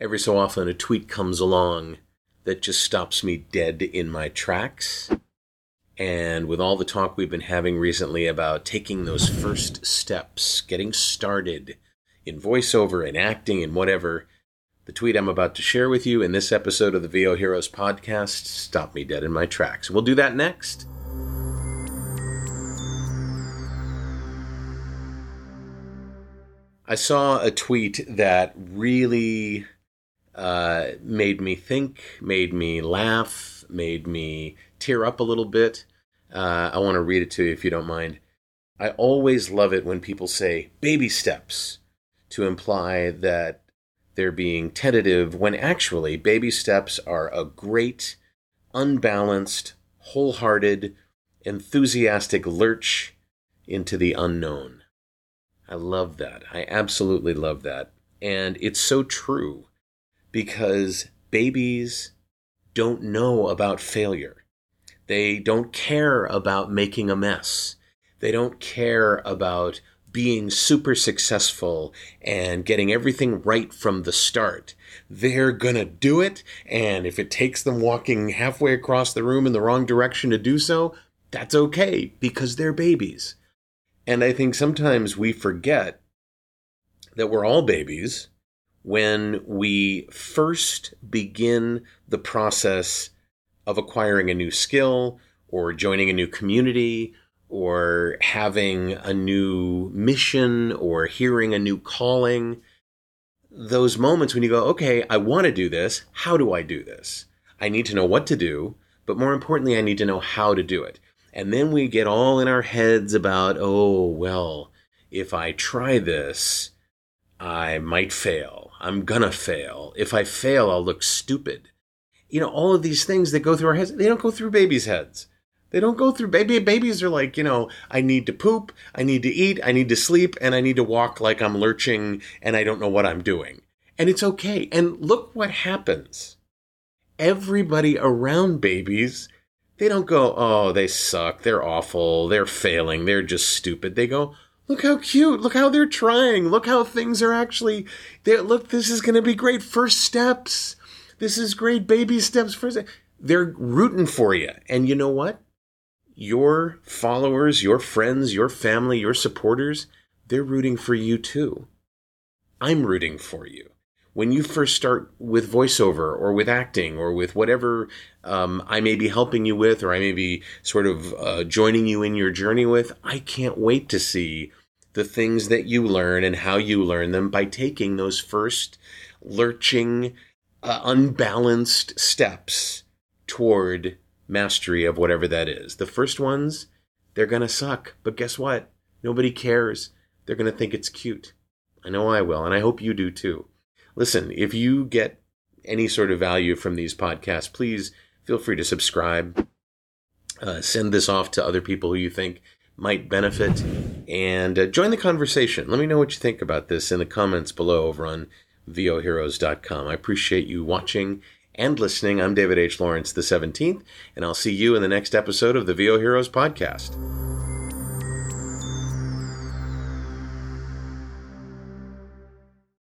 every so often a tweet comes along that just stops me dead in my tracks. And with all the talk we've been having recently about taking those first steps, getting started in voiceover and acting and whatever, the tweet I'm about to share with you in this episode of the VO Heroes podcast stopped me dead in my tracks. We'll do that next. I saw a tweet that really uh, made me think, made me laugh, made me tear up a little bit. Uh, I want to read it to you if you don't mind. I always love it when people say baby steps to imply that they're being tentative when actually baby steps are a great, unbalanced, wholehearted, enthusiastic lurch into the unknown. I love that. I absolutely love that. And it's so true because babies don't know about failure. They don't care about making a mess. They don't care about being super successful and getting everything right from the start. They're gonna do it, and if it takes them walking halfway across the room in the wrong direction to do so, that's okay because they're babies. And I think sometimes we forget that we're all babies when we first begin the process of acquiring a new skill or joining a new community or having a new mission or hearing a new calling. Those moments when you go, okay, I want to do this. How do I do this? I need to know what to do, but more importantly, I need to know how to do it. And then we get all in our heads about, oh, well, if I try this, I might fail. I'm gonna fail. If I fail, I'll look stupid. You know, all of these things that go through our heads, they don't go through babies' heads. They don't go through baby. Babies are like, you know, I need to poop, I need to eat, I need to sleep, and I need to walk like I'm lurching and I don't know what I'm doing. And it's okay. And look what happens. Everybody around babies, they don't go, oh, they suck, they're awful, they're failing, they're just stupid. They go, look how cute, look how they're trying, look how things are actually, look, this is going to be great first steps. This is great baby steps first. They're rooting for you. And you know what? your followers, your friends, your family, your supporters, they're rooting for you too. I'm rooting for you. When you first start with voiceover or with acting or with whatever um, I may be helping you with or I may be sort of uh, joining you in your journey with, I can't wait to see the things that you learn and how you learn them by taking those first lurching, uh, unbalanced steps toward mastery of whatever that is. The first ones, they're going to suck. But guess what? Nobody cares. They're going to think it's cute. I know I will, and I hope you do too. Listen, if you get any sort of value from these podcasts, please feel free to subscribe. Uh, send this off to other people who you think might benefit and uh, join the conversation. Let me know what you think about this in the comments below over on voheroes.com. I appreciate you watching and listening. I'm David H. Lawrence, the 17th, and I'll see you in the next episode of the VO Heroes podcast.